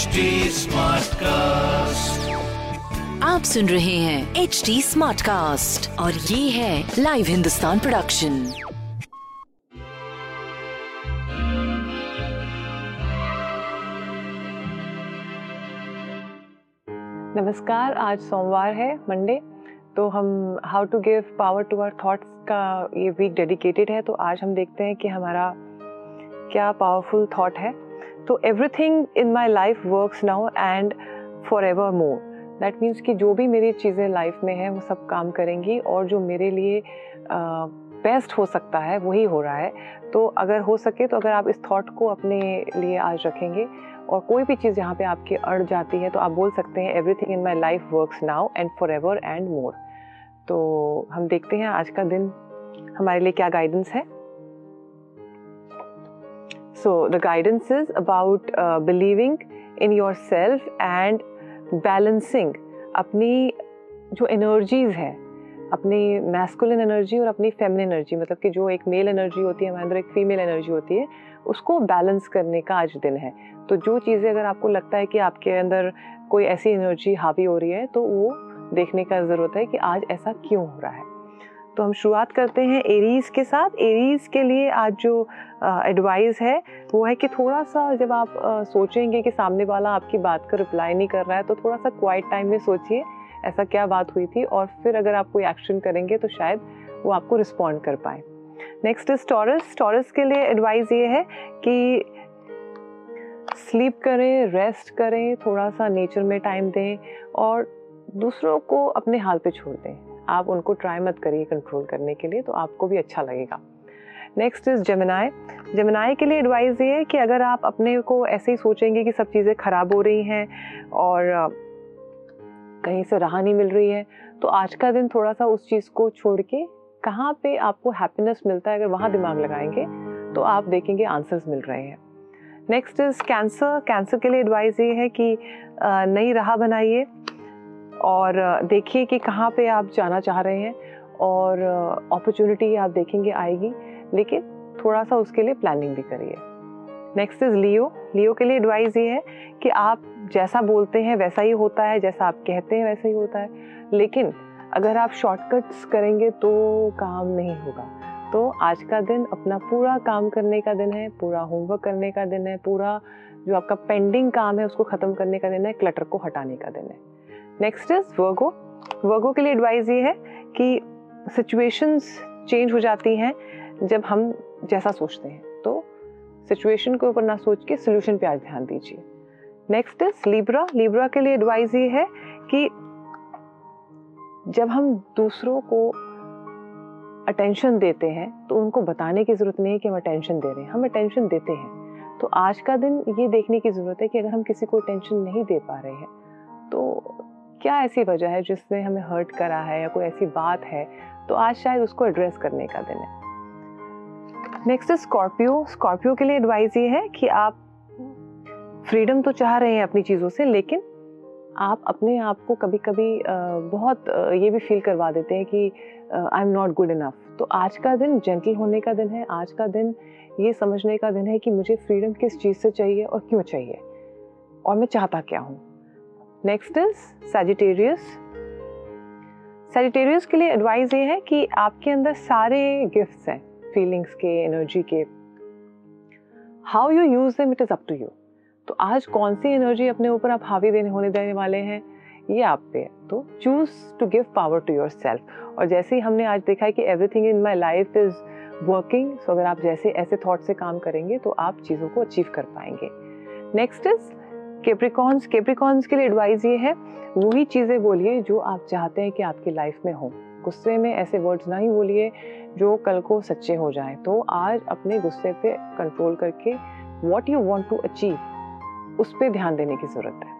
HD cast आप सुन रहे हैं एच डी स्मार्ट कास्ट और ये है लाइव हिंदुस्तान प्रोडक्शन नमस्कार आज सोमवार है मंडे तो हम how to give power to our thoughts का ये वीक डेडिकेटेड है तो आज हम देखते हैं कि हमारा क्या पावरफुल थॉट है। तो everything in my life works now and for ever more that means कि जो भी मेरी चीज़ें लाइफ में हैं, वो सब काम करेंगी और जो मेरे लिए बेस्ट हो सकता है, वही हो रहा है। तो अगर हो सके तो अगर आप इस थॉट को अपने लिए आज रखेंगे और कोई भी चीज़ यहाँ पे आपकी अड़ जाती है तो आप बोल सकते हैं everything in my life works now and for ever and more तो हम देखते हैं आज का दिन, हमारे लिए क्या गाइडेंस है? So the guidance is about believing in your self and balancing अपनी जो एनर्जीज है, अपनी मैस्कुलिन एनर्जी और अपनी फेमिनिन एनर्जी मतलब कि जो एक मेल एनर्जी होती है, हमारे अंदर एक फीमेल एनर्जी होती है, उसको बैलेंस करने का आज दिन है। तो जो चीज़ें अगर आपको लगता है कि आपके अंदर कोई ऐसी एनर्जी हावी हो रही है तो वो देखने का ज़रूरत है कि आज ऐसा क्यों हो रहा है। तो हम शुरुआत करते हैं एरीज के साथ। एरीज के लिए आज जो एडवाइस है वो है कि थोड़ा सा जब आप आ, सोचेंगे कि सामने वाला आपकी बात का रिप्लाई नहीं कर रहा है तो थोड़ा सा क्वाइट टाइम में सोचिए ऐसा क्या बात हुई थी? और फिर अगर आप कोई एक्शन करेंगे तो शायद वो आपको रिस्पॉन्ड कर पाए। नेक्स्ट इज़ टॉरस टॉरस के लिए एडवाइस ये है कि स्लीप करें रेस्ट करें थोड़ा सा नेचर में टाइम दें और दूसरों को अपने हाल पे छोड़ दें। आप उनको ट्राई मत करिए कंट्रोल करने के लिए तो आपको भी अच्छा लगेगा। नेक्स्ट इज़ जमनाए जमनाए के लिए एडवाइस ये है कि अगर आप अपने को ऐसे ही सोचेंगे कि सब चीज़ें ख़राब हो रही हैं और कहीं से राह नहीं मिल रही है तो आज का दिन थोड़ा सा उस चीज़ को छोड़ के कहाँ पे आपको हैप्पीनेस मिलता है, अगर वहाँ दिमाग लगाएँगे तो आप देखेंगे आंसर्स मिल रहे हैं। नेक्स्ट इज़ कैंसर कैंसर के लिए एडवाइस ये है कि नई राह बनाइए। और देखिए कि कहाँ पे आप जाना चाह रहे हैं और अपॉर्चुनिटी आप देखेंगे आएगी, लेकिन थोड़ा सा उसके लिए प्लानिंग भी करिए। नेक्स्ट इज़ लियो लियो के लिए एडवाइस ये है कि आप जैसा बोलते हैं वैसा ही होता है, जैसा आप कहते हैं वैसा ही होता है। लेकिन अगर आप शॉर्टकट्स करेंगे तो काम नहीं होगा। तो आज का दिन अपना पूरा काम करने का दिन है, पूरा होमवर्क करने का दिन है, पूरा जो आपका पेंडिंग काम है उसको ख़त्म करने का दिन है क्लटर को हटाने का दिन है। नेक्स्ट इज़ वर्गो वर्गो के लिए एडवाइस ये है कि सिचुएशंस चेंज हो जाती हैं जब हम जैसा सोचते हैं। तो सिचुएशन के ऊपर ना सोच के सोल्यूशन पे आज ध्यान दीजिए। नेक्स्ट इज़ लिब्रा लिब्रा के लिए एडवाइस ये है कि जब हम दूसरों को अटेंशन देते हैं तो उनको बताने की ज़रूरत नहीं है कि हम अटेंशन दे रहे हैं। हम अटेंशन देते हैं। तो आज का दिन ये देखने की ज़रूरत है कि अगर हम किसी को अटेंशन नहीं दे पा रहे हैं तो क्या ऐसी वजह है जिसने हमें हर्ट करा है या कोई ऐसी बात है? तो आज शायद उसको एड्रेस करने का दिन है। नेक्स्ट स्कॉर्पियो स्कॉर्पियो के लिए एडवाइस ये है कि आप फ्रीडम तो चाह रहे हैं अपनी चीज़ों से, लेकिन आप अपने आप को कभी कभी बहुत ये भी फील करवा देते हैं कि I am not good enough तो आज का दिन जेंटल होने का दिन है। आज का दिन ये समझने का दिन है कि मुझे फ्रीडम किस चीज़ से चाहिए और क्यों चाहिए? और मैं चाहता क्या हूँ? नेक्स्ट इज़ सेजिटेरियस सेजिटेरियस के लिए एडवाइस ये है कि आपके अंदर सारे गिफ्ट्स हैं फीलिंग्स के एनर्जी के। How you use them it is up to you तो आज कौन सी एनर्जी अपने ऊपर आप हावी देने, होने देने वाले हैं, ये आप पे है। तो choose to give power to your self और जैसे ही हमने आज देखा है कि everything in my life is working so अगर आप जैसे, ऐसे थॉट से काम करेंगे तो आप चीज़ों को अचीव कर पाएँगे। नेक्स्ट इज़ केप्रिकॉन्स केप्रिकॉन्स के लिए एडवाइस ये है, वही चीज़ें बोलिए जो आप चाहते हैं कि आपकी लाइफ में हो। गुस्से में ऐसे वर्ड्स ना ही बोलिए जो कल को सच्चे हो जाएँ। तो आज अपने गुस्से पे कंट्रोल करके what you want to achieve उस पर ध्यान देने की ज़रूरत है।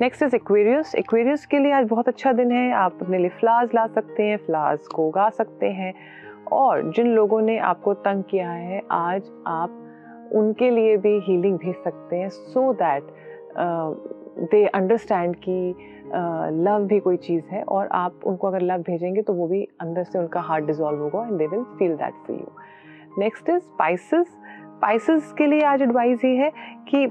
नेक्स्ट इज़ एक्वेरियस एक्वेरियस के लिए आज बहुत अच्छा दिन है। आप अपने लिए फ्लावर्स ला सकते हैं फ्लावर्स को उगा सकते हैं। और जिन लोगों ने आपको तंग किया है, आज आप उनके लिए भी हीलिंग भेज सकते हैं so so that they understand कि लव भी कोई चीज़ है और आप उनको अगर लव भेजेंगे तो वो भी अंदर से उनका हार्ट डिजॉल्व होगा and they will feel that for you next is spices spices के लिए आज एडवाइस ये है कि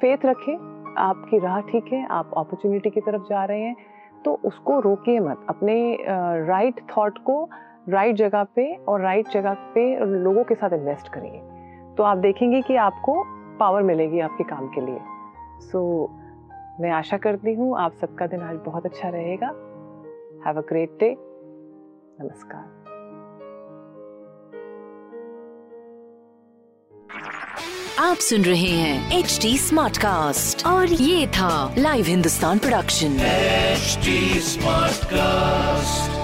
फेथ रखें आपकी राह ठीक है आप अपॉर्चुनिटी की तरफ़ जा रहे हैं तो उसको रोकिए मत। अपने राइट uh, थॉट right को राइट right जगह पे और राइट right जगह पे लोगों के साथ इन्वेस्ट करिए। तो आप देखेंगे कि आपको पावर मिलेगी आपके काम के लिए। सो so, मैं आशा करती हूँ आप सबका दिन आज बहुत अच्छा रहेगा। हैव अ ग्रेट डे नमस्कार। आप सुन रहे हैं एच डी स्मार्ट कास्ट और ये था live Hindustan production smart cast